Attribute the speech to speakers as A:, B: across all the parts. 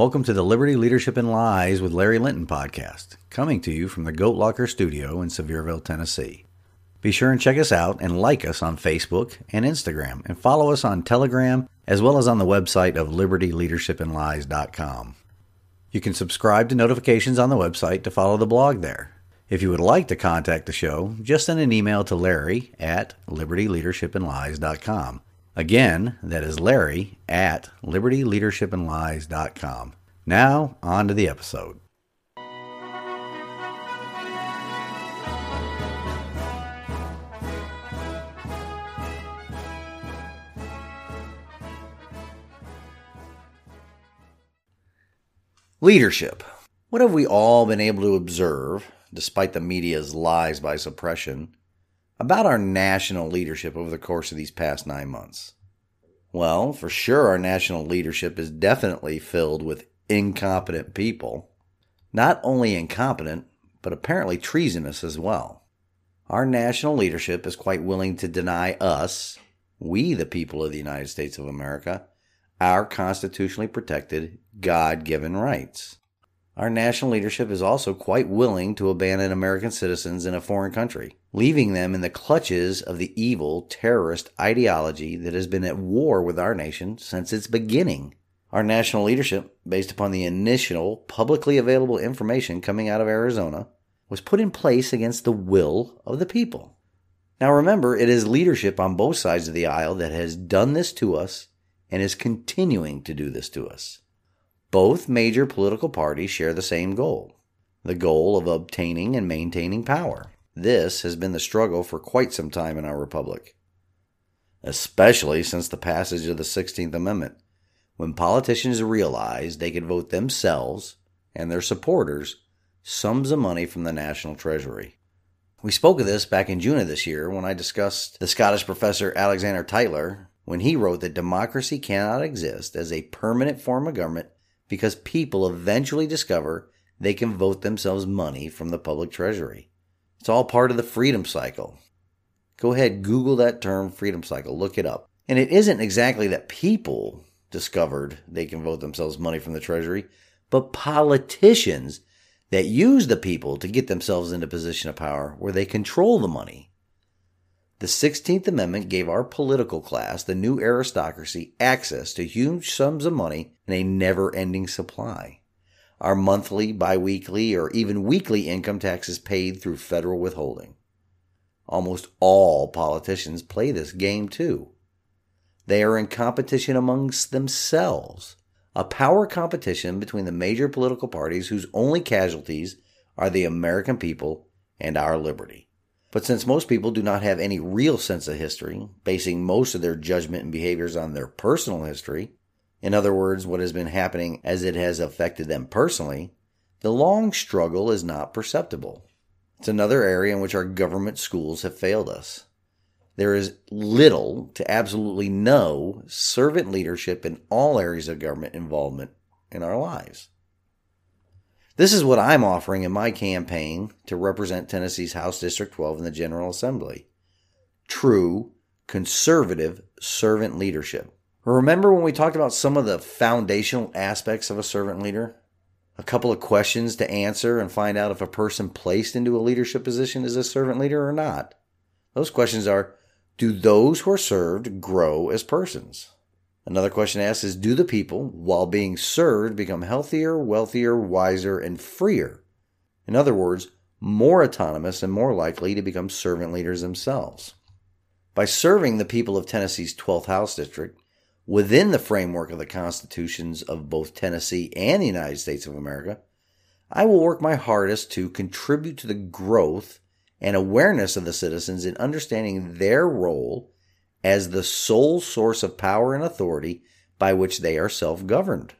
A: Welcome to the Liberty Leadership and Lies with Larry Linton podcast, coming to you from the Goat Locker Studio in Sevierville, Tennessee. Be sure and check us out and like us on Facebook and Instagram, and follow us on Telegram as well as on the website of libertyleadershipandlies.com. You can subscribe to notifications on the website to follow the blog there. If you would like to contact the show, just send an email to Larry at libertyleadershipandlies.com. Again, that is Larry at libertyleadershipandlies.com. Now, on to the episode. Leadership. What have we all been able to observe, despite the media's lies by suppression, about our national leadership over the course of these past nine months? Well, for sure, our national leadership is definitely filled with incompetent people. Not only incompetent, but apparently treasonous as well. Our national leadership is quite willing to deny us, we the people of the United States of America, our constitutionally protected, God given rights. Our national leadership is also quite willing to abandon American citizens in a foreign country, leaving them in the clutches of the evil terrorist ideology that has been at war with our nation since its beginning. Our national leadership, based upon the initial publicly available information coming out of Arizona, was put in place against the will of the people. Now remember, it is leadership on both sides of the aisle that has done this to us and is continuing to do this to us. Both major political parties share the same goal the goal of obtaining and maintaining power. This has been the struggle for quite some time in our republic, especially since the passage of the 16th Amendment, when politicians realized they could vote themselves and their supporters sums of money from the national treasury. We spoke of this back in June of this year when I discussed the Scottish professor Alexander Tytler when he wrote that democracy cannot exist as a permanent form of government because people eventually discover they can vote themselves money from the public treasury. It's all part of the freedom cycle. Go ahead, Google that term freedom cycle, look it up. And it isn't exactly that people discovered they can vote themselves money from the treasury, but politicians that use the people to get themselves into position of power where they control the money. The 16th Amendment gave our political class, the new aristocracy, access to huge sums of money in a never ending supply. Our monthly, biweekly, or even weekly income taxes paid through federal withholding. Almost all politicians play this game too. They are in competition amongst themselves, a power competition between the major political parties whose only casualties are the American people and our liberty. But since most people do not have any real sense of history, basing most of their judgment and behaviors on their personal history, in other words, what has been happening as it has affected them personally, the long struggle is not perceptible. It's another area in which our government schools have failed us. There is little to absolutely no servant leadership in all areas of government involvement in our lives. This is what I'm offering in my campaign to represent Tennessee's House District 12 in the General Assembly. True, conservative servant leadership. Remember when we talked about some of the foundational aspects of a servant leader? A couple of questions to answer and find out if a person placed into a leadership position is a servant leader or not. Those questions are Do those who are served grow as persons? Another question asked is Do the people, while being served, become healthier, wealthier, wiser, and freer? In other words, more autonomous and more likely to become servant leaders themselves. By serving the people of Tennessee's 12th House District within the framework of the constitutions of both Tennessee and the United States of America, I will work my hardest to contribute to the growth and awareness of the citizens in understanding their role as the sole source of power and authority by which they are self governed.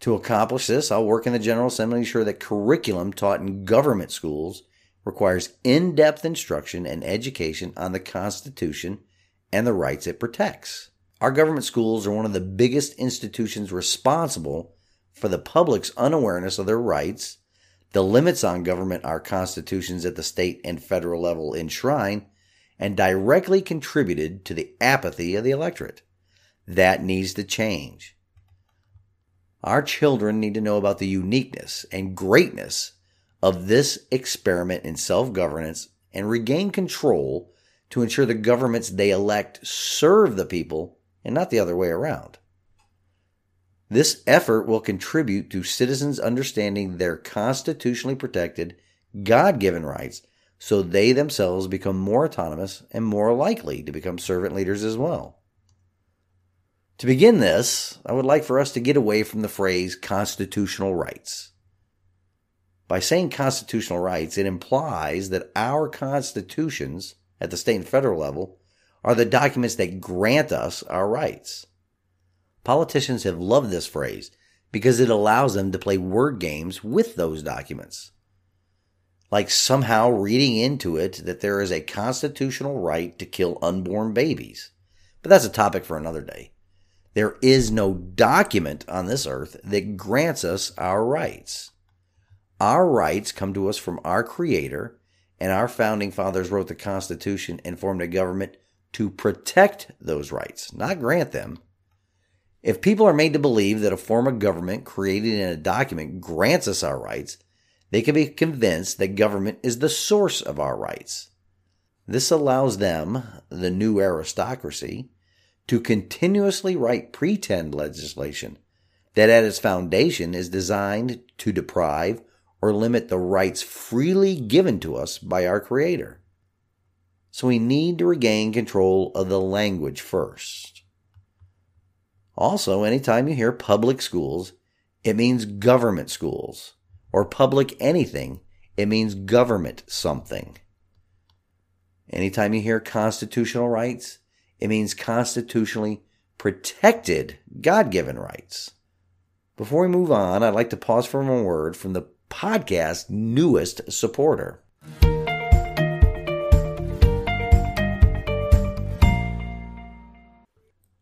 A: To accomplish this, I'll work in the General Assembly to ensure that curriculum taught in government schools requires in depth instruction and education on the Constitution and the rights it protects. Our government schools are one of the biggest institutions responsible for the public's unawareness of their rights, the limits on government our constitutions at the state and federal level enshrine, and directly contributed to the apathy of the electorate. That needs to change. Our children need to know about the uniqueness and greatness of this experiment in self governance and regain control to ensure the governments they elect serve the people and not the other way around. This effort will contribute to citizens understanding their constitutionally protected, God given rights so they themselves become more autonomous and more likely to become servant leaders as well. To begin this, I would like for us to get away from the phrase constitutional rights. By saying constitutional rights, it implies that our constitutions at the state and federal level are the documents that grant us our rights. Politicians have loved this phrase because it allows them to play word games with those documents. Like somehow reading into it that there is a constitutional right to kill unborn babies. But that's a topic for another day. There is no document on this earth that grants us our rights. Our rights come to us from our Creator, and our founding fathers wrote the Constitution and formed a government to protect those rights, not grant them. If people are made to believe that a form of government created in a document grants us our rights, they can be convinced that government is the source of our rights. This allows them, the new aristocracy, to continuously write pretend legislation that at its foundation is designed to deprive or limit the rights freely given to us by our Creator. So we need to regain control of the language first. Also, anytime you hear public schools, it means government schools. Or public anything, it means government something. Anytime you hear constitutional rights, it means constitutionally protected God given rights. Before we move on, I'd like to pause for a word from the podcast newest supporter.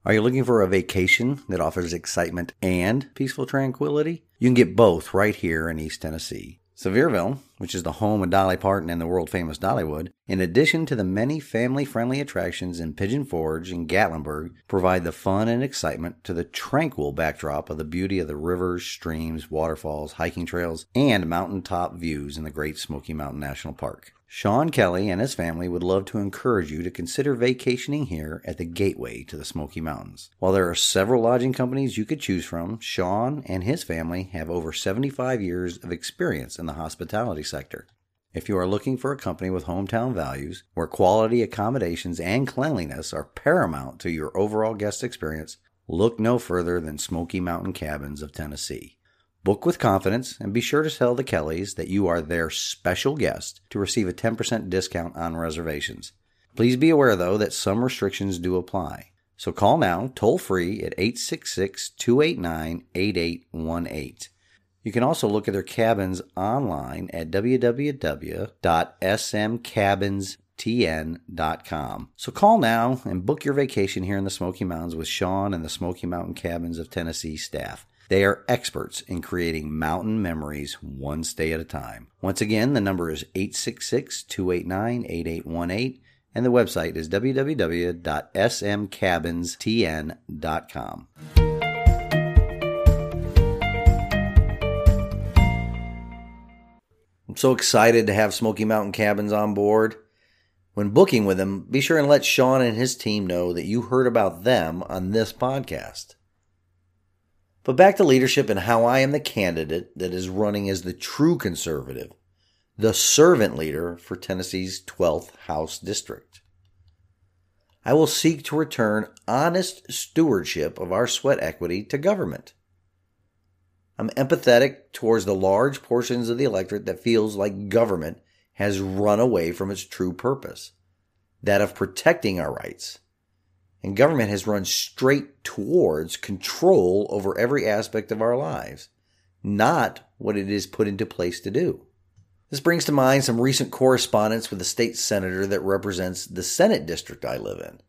A: Are you looking for a vacation that offers excitement and peaceful tranquility? You can get both right here in East Tennessee. Sevierville, which is the home of Dolly Parton and the world famous Dollywood, in addition to the many family friendly attractions in Pigeon Forge and Gatlinburg, provide the fun and excitement to the tranquil backdrop of the beauty of the rivers, streams, waterfalls, hiking trails, and mountaintop views in the Great Smoky Mountain National Park. Sean Kelly and his family would love to encourage you to consider vacationing here at the gateway to the Smoky Mountains. While there are several lodging companies you could choose from, Sean and his family have over 75 years of experience in the hospitality sector. If you are looking for a company with hometown values, where quality accommodations and cleanliness are paramount to your overall guest experience, look no further than Smoky Mountain Cabins of Tennessee. Book with confidence and be sure to tell the Kellys that you are their special guest to receive a 10% discount on reservations. Please be aware, though, that some restrictions do apply. So call now, toll free at 866 289 8818. You can also look at their cabins online at www.smcabinstn.com. So call now and book your vacation here in the Smoky Mountains with Sean and the Smoky Mountain Cabins of Tennessee staff. They are experts in creating mountain memories one stay at a time. Once again, the number is 866 289 8818, and the website is www.smcabinstn.com. I'm so excited to have Smoky Mountain Cabins on board. When booking with them, be sure and let Sean and his team know that you heard about them on this podcast. But back to leadership and how I am the candidate that is running as the true conservative, the servant leader for Tennessee's 12th House District. I will seek to return honest stewardship of our sweat equity to government. I'm empathetic towards the large portions of the electorate that feels like government has run away from its true purpose, that of protecting our rights and government has run straight towards control over every aspect of our lives, not what it is put into place to do. This brings to mind some recent correspondence with a state senator that represents the Senate district I live in.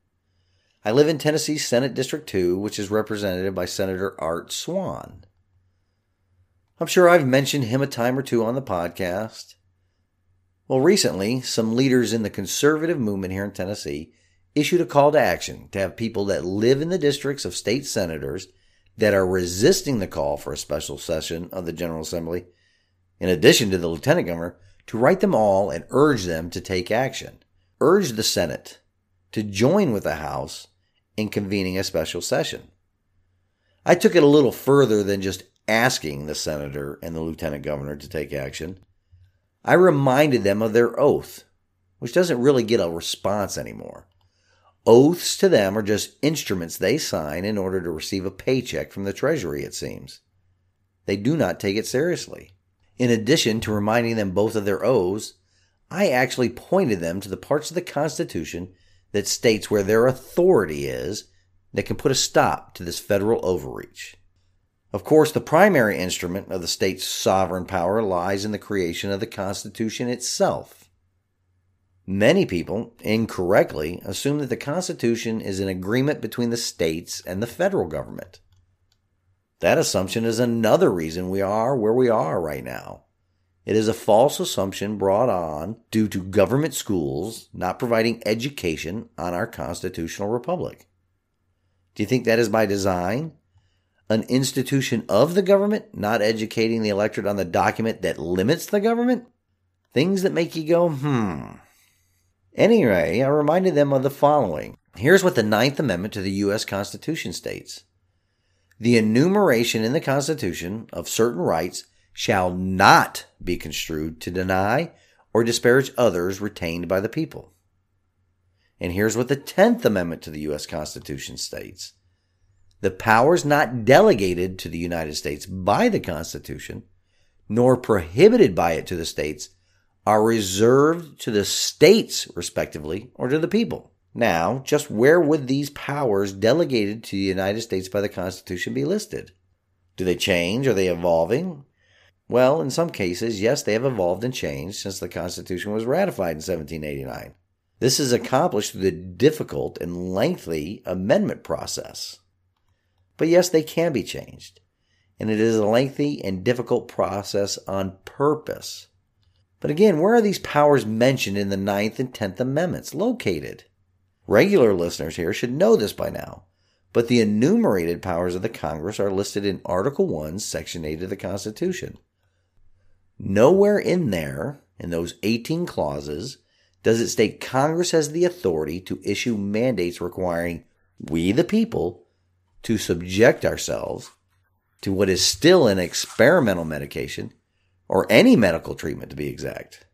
A: I live in Tennessee's Senate District 2, which is represented by Senator Art Swann. I'm sure I've mentioned him a time or two on the podcast. Well, recently, some leaders in the conservative movement here in Tennessee issued a call to action to have people that live in the districts of state senators that are resisting the call for a special session of the General Assembly, in addition to the Lieutenant Governor, to write them all and urge them to take action. Urge the Senate to join with the House in convening a special session. I took it a little further than just asking the senator and the lieutenant governor to take action. I reminded them of their oath, which doesn't really get a response anymore. Oaths to them are just instruments they sign in order to receive a paycheck from the Treasury, it seems. They do not take it seriously. In addition to reminding them both of their oaths, I actually pointed them to the parts of the Constitution that states where their authority is that can put a stop to this federal overreach. Of course, the primary instrument of the state's sovereign power lies in the creation of the Constitution itself. Many people, incorrectly, assume that the Constitution is an agreement between the states and the federal government. That assumption is another reason we are where we are right now. It is a false assumption brought on due to government schools not providing education on our constitutional republic. Do you think that is by design? An institution of the government not educating the electorate on the document that limits the government? Things that make you go, hmm. Anyway, I reminded them of the following. Here's what the Ninth Amendment to the U.S. Constitution states The enumeration in the Constitution of certain rights shall not be construed to deny or disparage others retained by the people. And here's what the Tenth Amendment to the U.S. Constitution states the powers not delegated to the United States by the Constitution, nor prohibited by it to the states, are reserved to the states, respectively, or to the people. Now, just where would these powers delegated to the United States by the Constitution be listed? Do they change? Are they evolving? Well, in some cases, yes, they have evolved and changed since the Constitution was ratified in 1789. This is accomplished through the difficult and lengthy amendment process. But yes, they can be changed. And it is a lengthy and difficult process on purpose. But again, where are these powers mentioned in the Ninth and Tenth Amendments located? Regular listeners here should know this by now, but the enumerated powers of the Congress are listed in Article 1, Section 8 of the Constitution. Nowhere in there, in those 18 clauses, does it state Congress has the authority to issue mandates requiring we, the people, to subject ourselves to what is still an experimental medication or any medical treatment to be exact.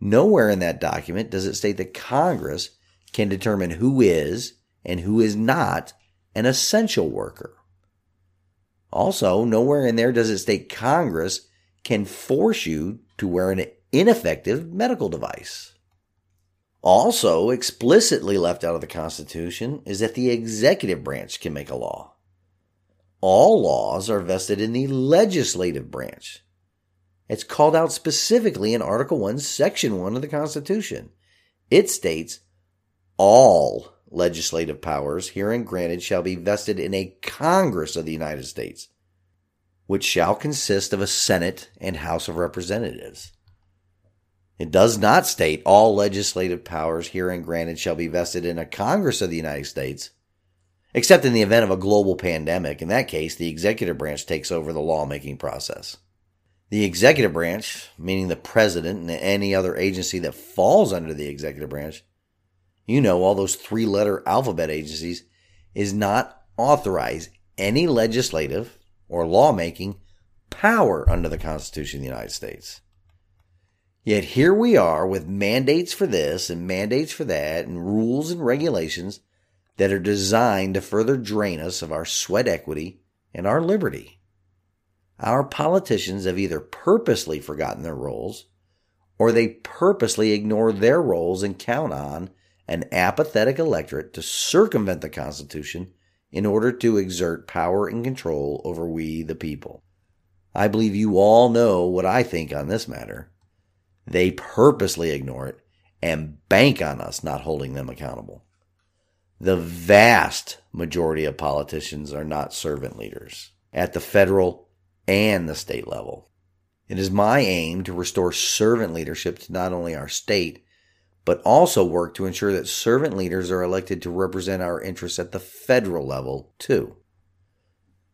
A: Nowhere in that document does it state that Congress can determine who is and who is not an essential worker. Also, nowhere in there does it state Congress can force you to wear an ineffective medical device. Also, explicitly left out of the Constitution is that the executive branch can make a law. All laws are vested in the legislative branch. It's called out specifically in Article 1, Section 1 of the Constitution. It states, all legislative powers herein granted shall be vested in a Congress of the United States, which shall consist of a Senate and House of Representatives. It does not state all legislative powers herein granted shall be vested in a Congress of the United States, except in the event of a global pandemic. In that case, the executive branch takes over the lawmaking process. The executive branch, meaning the president and any other agency that falls under the executive branch, you know, all those three letter alphabet agencies, is not authorized any legislative or lawmaking power under the Constitution of the United States. Yet here we are with mandates for this and mandates for that and rules and regulations that are designed to further drain us of our sweat equity and our liberty. Our politicians have either purposely forgotten their roles or they purposely ignore their roles and count on an apathetic electorate to circumvent the Constitution in order to exert power and control over we the people. I believe you all know what I think on this matter. They purposely ignore it and bank on us not holding them accountable. The vast majority of politicians are not servant leaders at the federal and the state level. It is my aim to restore servant leadership to not only our state, but also work to ensure that servant leaders are elected to represent our interests at the federal level too.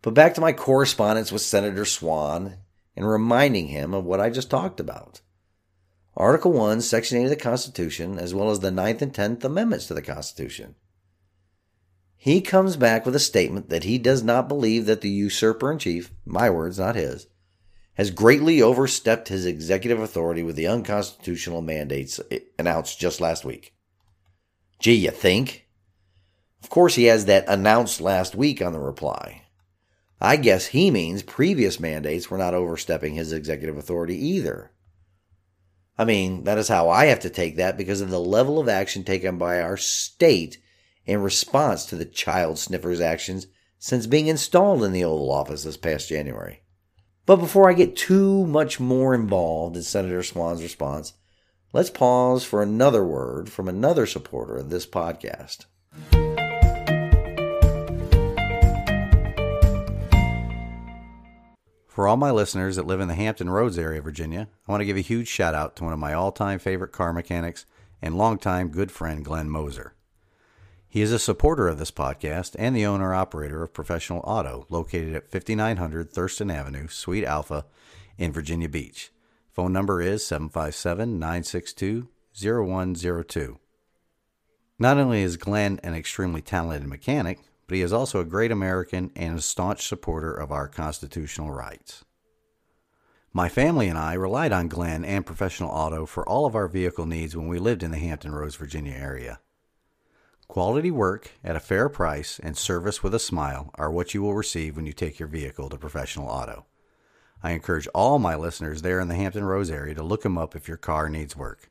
A: But back to my correspondence with Senator Swann and reminding him of what I just talked about. Article 1, Section 8 of the Constitution, as well as the Ninth and Tenth Amendments to the Constitution. He comes back with a statement that he does not believe that the usurper in chief, my words, not his, has greatly overstepped his executive authority with the unconstitutional mandates announced just last week. Gee, you think? Of course, he has that announced last week on the reply. I guess he means previous mandates were not overstepping his executive authority either. I mean, that is how I have to take that because of the level of action taken by our state in response to the child sniffer's actions since being installed in the Oval Office this past January. But before I get too much more involved in Senator Swann's response, let's pause for another word from another supporter of this podcast. For all my listeners that live in the Hampton Roads area of Virginia, I want to give a huge shout out to one of my all time favorite car mechanics and longtime good friend, Glenn Moser. He is a supporter of this podcast and the owner operator of Professional Auto, located at 5900 Thurston Avenue, Suite Alpha, in Virginia Beach. Phone number is 757 962 0102. Not only is Glenn an extremely talented mechanic, but he is also a great American and a staunch supporter of our constitutional rights. My family and I relied on Glenn and Professional Auto for all of our vehicle needs when we lived in the Hampton Roads, Virginia area. Quality work at a fair price and service with a smile are what you will receive when you take your vehicle to Professional Auto. I encourage all my listeners there in the Hampton Roads area to look them up if your car needs work.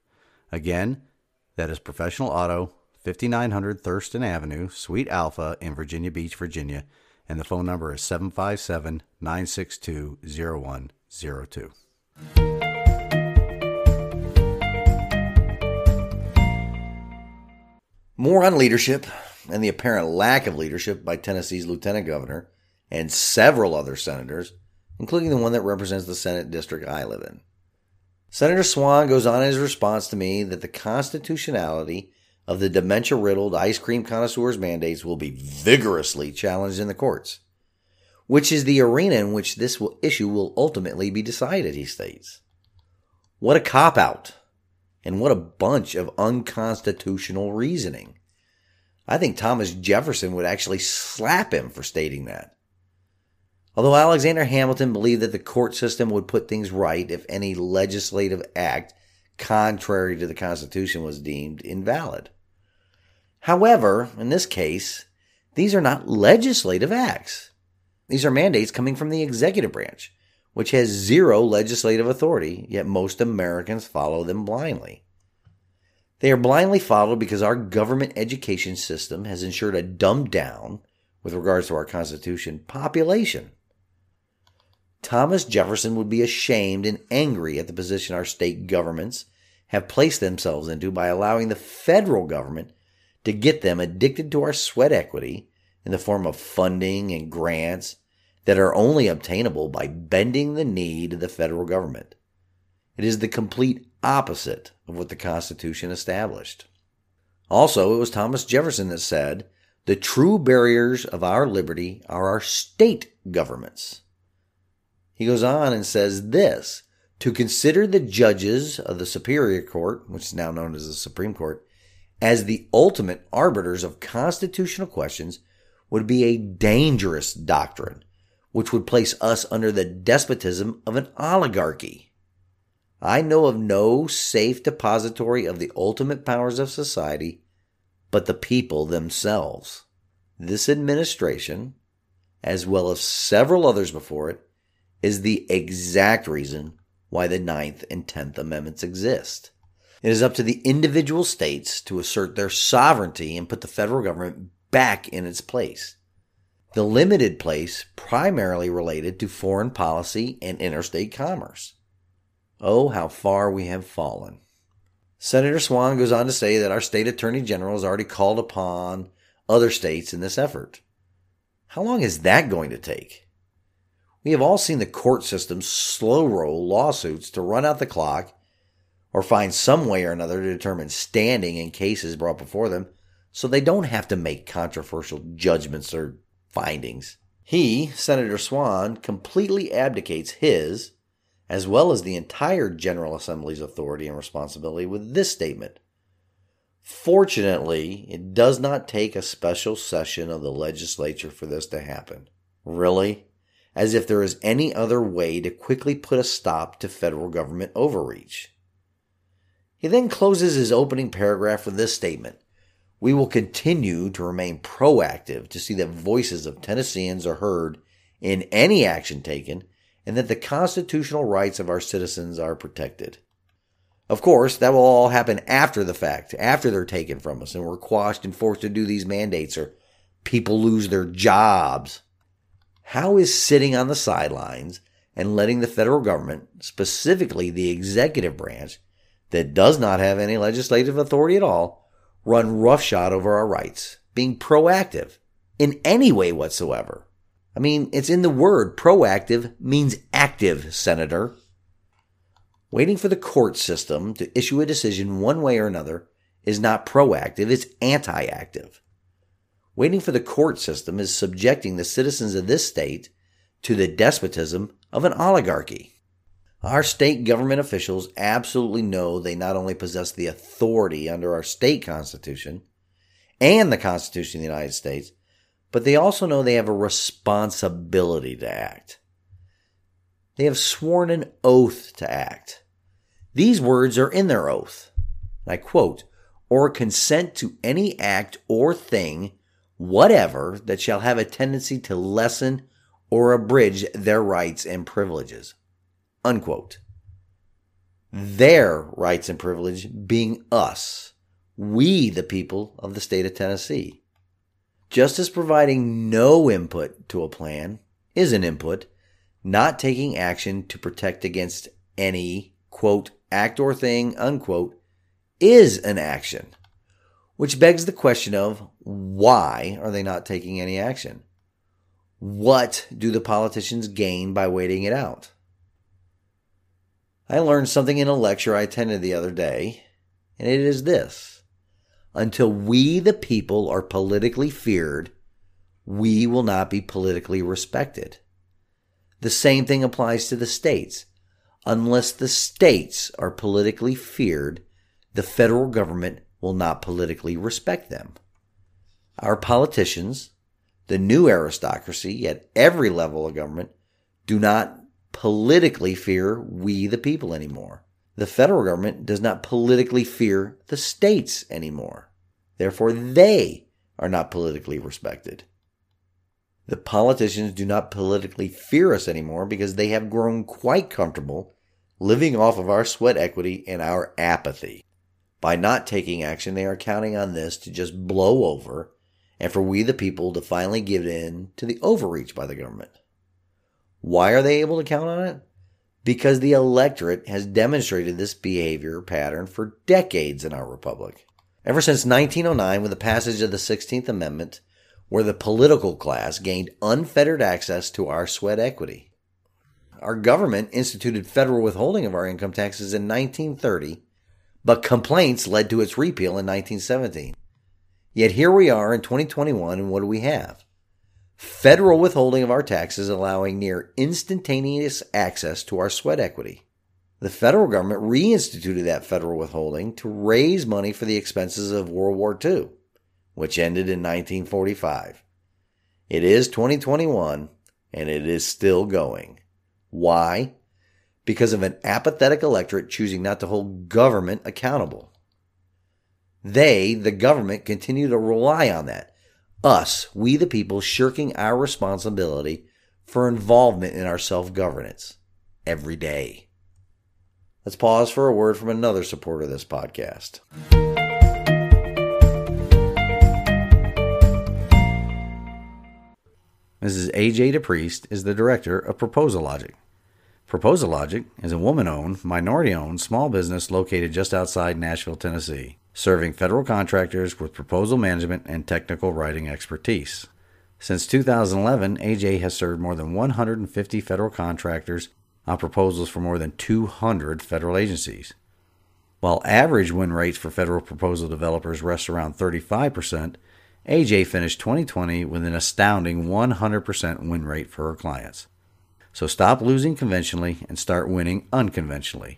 A: Again, that is Professional Auto, 5900 Thurston Avenue, Suite Alpha in Virginia Beach, Virginia, and the phone number is 757 962 0102. More on leadership and the apparent lack of leadership by Tennessee's lieutenant governor and several other senators, including the one that represents the Senate district I live in. Senator Swann goes on in his response to me that the constitutionality of the dementia riddled ice cream connoisseurs' mandates will be vigorously challenged in the courts, which is the arena in which this issue will ultimately be decided, he states. What a cop out, and what a bunch of unconstitutional reasoning. I think Thomas Jefferson would actually slap him for stating that. Although Alexander Hamilton believed that the court system would put things right if any legislative act contrary to the Constitution was deemed invalid. However, in this case, these are not legislative acts. These are mandates coming from the executive branch, which has zero legislative authority, yet most Americans follow them blindly. They are blindly followed because our government education system has ensured a dumbed down, with regards to our Constitution, population. Thomas Jefferson would be ashamed and angry at the position our state governments have placed themselves into by allowing the federal government to get them addicted to our sweat equity in the form of funding and grants that are only obtainable by bending the knee to the federal government. It is the complete opposite of what the Constitution established. Also, it was Thomas Jefferson that said, The true barriers of our liberty are our state governments. He goes on and says this to consider the judges of the Superior Court, which is now known as the Supreme Court, as the ultimate arbiters of constitutional questions would be a dangerous doctrine, which would place us under the despotism of an oligarchy. I know of no safe depository of the ultimate powers of society but the people themselves. This administration, as well as several others before it, is the exact reason why the Ninth and Tenth Amendments exist. It is up to the individual states to assert their sovereignty and put the federal government back in its place. The limited place primarily related to foreign policy and interstate commerce. Oh, how far we have fallen. Senator Swann goes on to say that our state attorney general has already called upon other states in this effort. How long is that going to take? We have all seen the court system slow roll lawsuits to run out the clock or find some way or another to determine standing in cases brought before them so they don't have to make controversial judgments or findings. He, Senator Swann, completely abdicates his, as well as the entire General Assembly's authority and responsibility with this statement. Fortunately, it does not take a special session of the legislature for this to happen. Really? As if there is any other way to quickly put a stop to federal government overreach. He then closes his opening paragraph with this statement we will continue to remain proactive to see that voices of Tennesseans are heard in any action taken and that the constitutional rights of our citizens are protected. Of course, that will all happen after the fact, after they're taken from us and we're quashed and forced to do these mandates or people lose their jobs. How is sitting on the sidelines and letting the federal government, specifically the executive branch, that does not have any legislative authority at all, run roughshod over our rights, being proactive in any way whatsoever. I mean, it's in the word proactive means active, Senator. Waiting for the court system to issue a decision one way or another is not proactive, it's anti active. Waiting for the court system is subjecting the citizens of this state to the despotism of an oligarchy. Our state government officials absolutely know they not only possess the authority under our state constitution and the Constitution of the United States, but they also know they have a responsibility to act. They have sworn an oath to act. These words are in their oath. I quote, or consent to any act or thing, whatever, that shall have a tendency to lessen or abridge their rights and privileges. Unquote. Their rights and privilege being us, we the people of the state of Tennessee. Just as providing no input to a plan is an input, not taking action to protect against any, quote, act or thing, unquote, is an action. Which begs the question of why are they not taking any action? What do the politicians gain by waiting it out? I learned something in a lecture I attended the other day, and it is this Until we, the people, are politically feared, we will not be politically respected. The same thing applies to the states. Unless the states are politically feared, the federal government will not politically respect them. Our politicians, the new aristocracy at every level of government, do not politically fear we the people anymore. The federal government does not politically fear the states anymore. Therefore, they are not politically respected. The politicians do not politically fear us anymore because they have grown quite comfortable living off of our sweat equity and our apathy. By not taking action, they are counting on this to just blow over and for we the people to finally give in to the overreach by the government. Why are they able to count on it? Because the electorate has demonstrated this behavior pattern for decades in our republic. Ever since 1909, with the passage of the 16th Amendment, where the political class gained unfettered access to our sweat equity. Our government instituted federal withholding of our income taxes in 1930, but complaints led to its repeal in 1917. Yet here we are in 2021, and what do we have? Federal withholding of our taxes allowing near instantaneous access to our sweat equity. The federal government reinstituted that federal withholding to raise money for the expenses of World War II, which ended in 1945. It is 2021 and it is still going. Why? Because of an apathetic electorate choosing not to hold government accountable. They, the government, continue to rely on that us, we the people, shirking our responsibility for involvement in our self governance every day. Let's pause for a word from another supporter of this podcast. Mrs. A.J. DePriest is the director of Proposal Logic. Proposal Logic is a woman owned, minority owned small business located just outside Nashville, Tennessee serving federal contractors with proposal management and technical writing expertise. Since 2011, AJ has served more than 150 federal contractors on proposals for more than 200 federal agencies. While average win rates for federal proposal developers rest around 35%, AJ finished 2020 with an astounding 100% win rate for her clients. So stop losing conventionally and start winning unconventionally.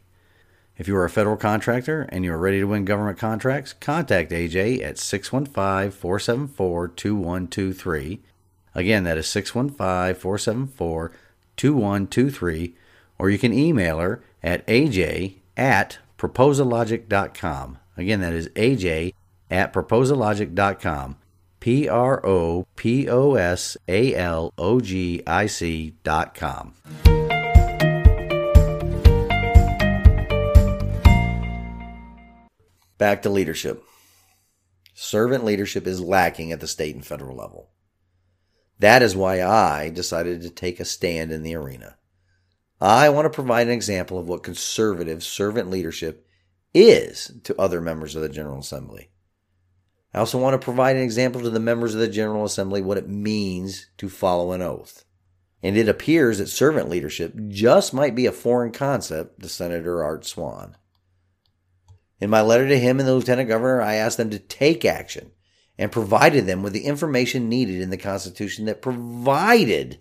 A: If you are a federal contractor and you are ready to win government contracts, contact AJ at 615 474 2123. Again, that is 615 474 2123. Or you can email her at aj at proposalogic.com. Again, that is aj at proposalogic.com. P R O P O S A L O G I C dot com. Back to leadership. Servant leadership is lacking at the state and federal level. That is why I decided to take a stand in the arena. I want to provide an example of what conservative servant leadership is to other members of the General Assembly. I also want to provide an example to the members of the General Assembly what it means to follow an oath. And it appears that servant leadership just might be a foreign concept to Senator Art Swann. In my letter to him and the Lieutenant Governor, I asked them to take action and provided them with the information needed in the Constitution that provided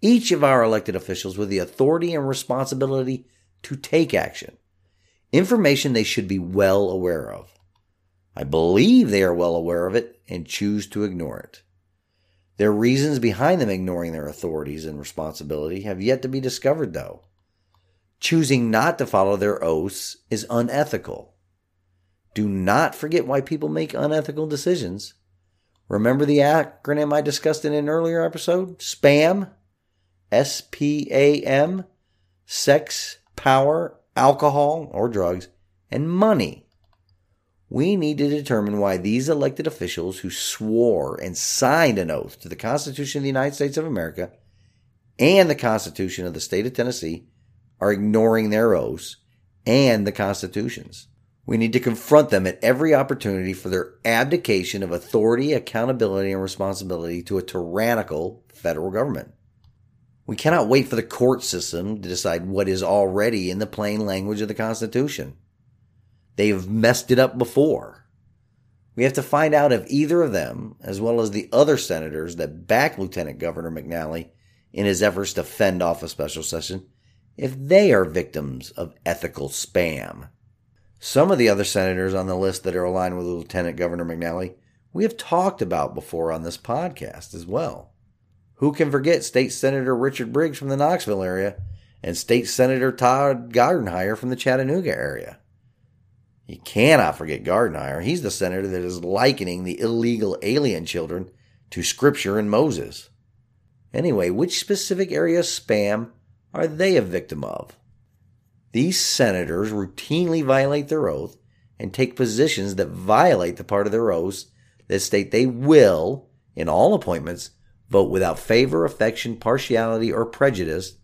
A: each of our elected officials with the authority and responsibility to take action. Information they should be well aware of. I believe they are well aware of it and choose to ignore it. Their reasons behind them ignoring their authorities and responsibility have yet to be discovered, though. Choosing not to follow their oaths is unethical. Do not forget why people make unethical decisions. Remember the acronym I discussed in an earlier episode? SPAM? S P A M? Sex, power, alcohol or drugs, and money. We need to determine why these elected officials who swore and signed an oath to the Constitution of the United States of America and the Constitution of the state of Tennessee are ignoring their oaths and the constitutions. We need to confront them at every opportunity for their abdication of authority, accountability, and responsibility to a tyrannical federal government. We cannot wait for the court system to decide what is already in the plain language of the Constitution. They've messed it up before. We have to find out if either of them, as well as the other senators that back Lieutenant Governor McNally in his efforts to fend off a special session, if they are victims of ethical spam. Some of the other senators on the list that are aligned with Lieutenant Governor McNally, we have talked about before on this podcast as well. Who can forget State Senator Richard Briggs from the Knoxville area and State Senator Todd Gardenhire from the Chattanooga area? You cannot forget Gardenhire. He's the senator that is likening the illegal alien children to Scripture and Moses. Anyway, which specific area of spam are they a victim of? These senators routinely violate their oath and take positions that violate the part of their oaths that state they will, in all appointments, vote without favor, affection, partiality, or prejudice,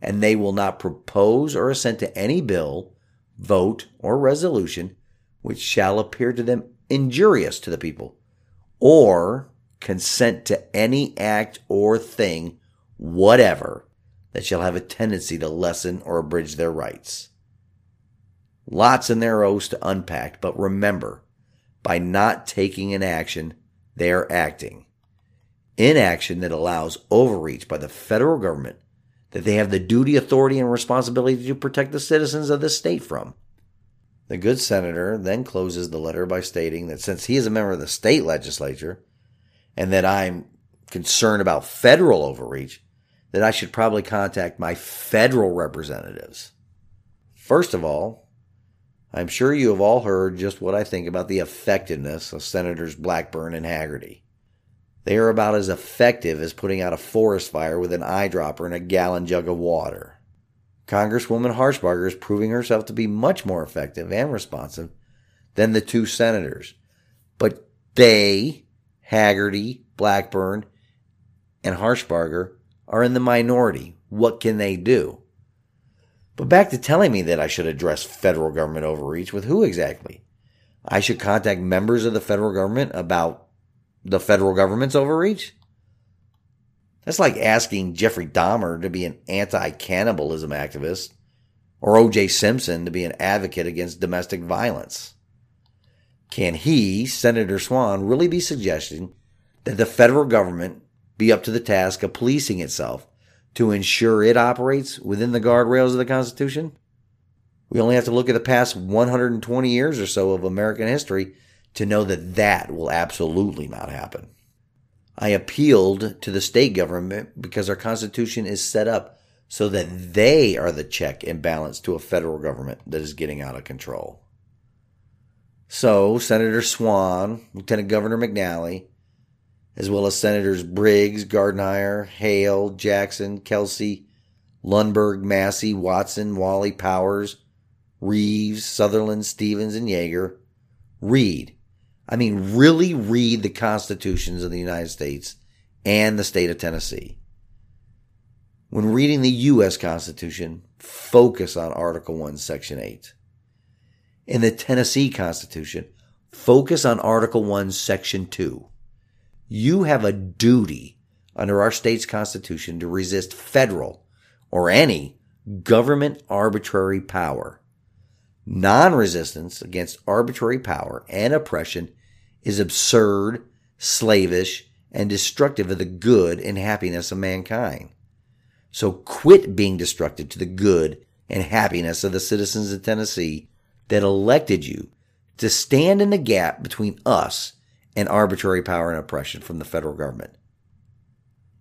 A: and they will not propose or assent to any bill, vote, or resolution which shall appear to them injurious to the people, or consent to any act or thing whatever that shall have a tendency to lessen or abridge their rights. Lots in their oaths to unpack, but remember, by not taking an action, they are acting. Inaction that allows overreach by the federal government that they have the duty, authority, and responsibility to protect the citizens of the state from. The good senator then closes the letter by stating that since he is a member of the state legislature and that I'm concerned about federal overreach, that I should probably contact my federal representatives. First of all, I'm sure you have all heard just what I think about the effectiveness of Senators Blackburn and Hagerty. They are about as effective as putting out a forest fire with an eyedropper and a gallon jug of water. Congresswoman Harshbarger is proving herself to be much more effective and responsive than the two senators. But they, Hagerty, Blackburn, and Harshbarger, are in the minority. What can they do? But back to telling me that I should address federal government overreach with who exactly? I should contact members of the federal government about the federal government's overreach? That's like asking Jeffrey Dahmer to be an anti cannibalism activist or O.J. Simpson to be an advocate against domestic violence. Can he, Senator Swann, really be suggesting that the federal government be up to the task of policing itself to ensure it operates within the guardrails of the Constitution? We only have to look at the past 120 years or so of American history to know that that will absolutely not happen. I appealed to the state government because our Constitution is set up so that they are the check and balance to a federal government that is getting out of control. So, Senator Swann, Lieutenant Governor McNally, as well as Senators Briggs, Gardenhire, Haile, Jackson, Kelsey, Lundberg, Massey, Watson, Walley, Powers, Reeves, Southerland, Stevens, and Yager, read. I mean, really read the constitutions of the United States and the state of Tennessee. When reading the U.S. Constitution, focus on Article 1, Section 8. In the Tennessee Constitution, focus on Article 1, Section 2. You have a duty under our state's Constitution to resist federal or any government arbitrary power Non resistance against arbitrary power and oppression is absurd, slavish, and destructive of the good and happiness of mankind. So quit being destructive to the good and happiness of the citizens of Tennessee that elected you to stand in the gap between us and arbitrary power and oppression from the federal government.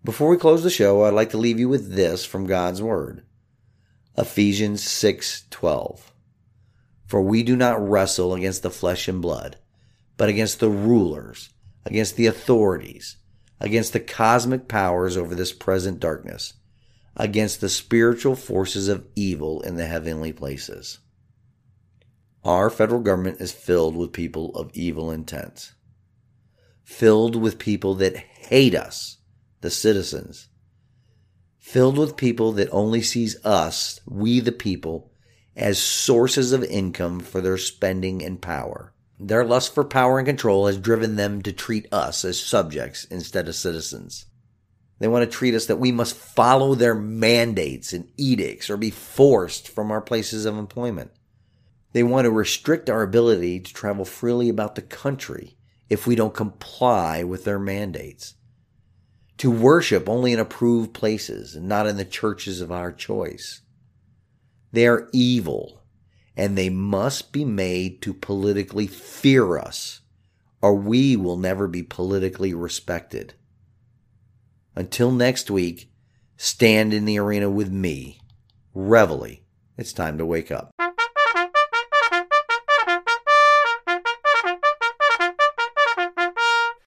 A: Before we close the show, I'd like to leave you with this from God's Word. Ephesians 6:12. For we do not wrestle against the flesh and blood, but against the rulers, against the authorities, against the cosmic powers over this present darkness, against the spiritual forces of evil in the heavenly places. Our federal government is filled with people of evil intent, filled with people that hate us, the citizens, filled with people that only sees us, we the people, as sources of income for their spending and power. Their lust for power and control has driven them to treat us as subjects instead of citizens. They want to treat us that we must follow their mandates and edicts or be forced from our places of employment. They want to restrict our ability to travel freely about the country if we don't comply with their mandates. To worship only in approved places and not in the churches of our choice. They are evil, and they must be made to politically fear us, or we will never be politically respected. Until next week, stand in the arena with me. Reveille. It's time to wake up.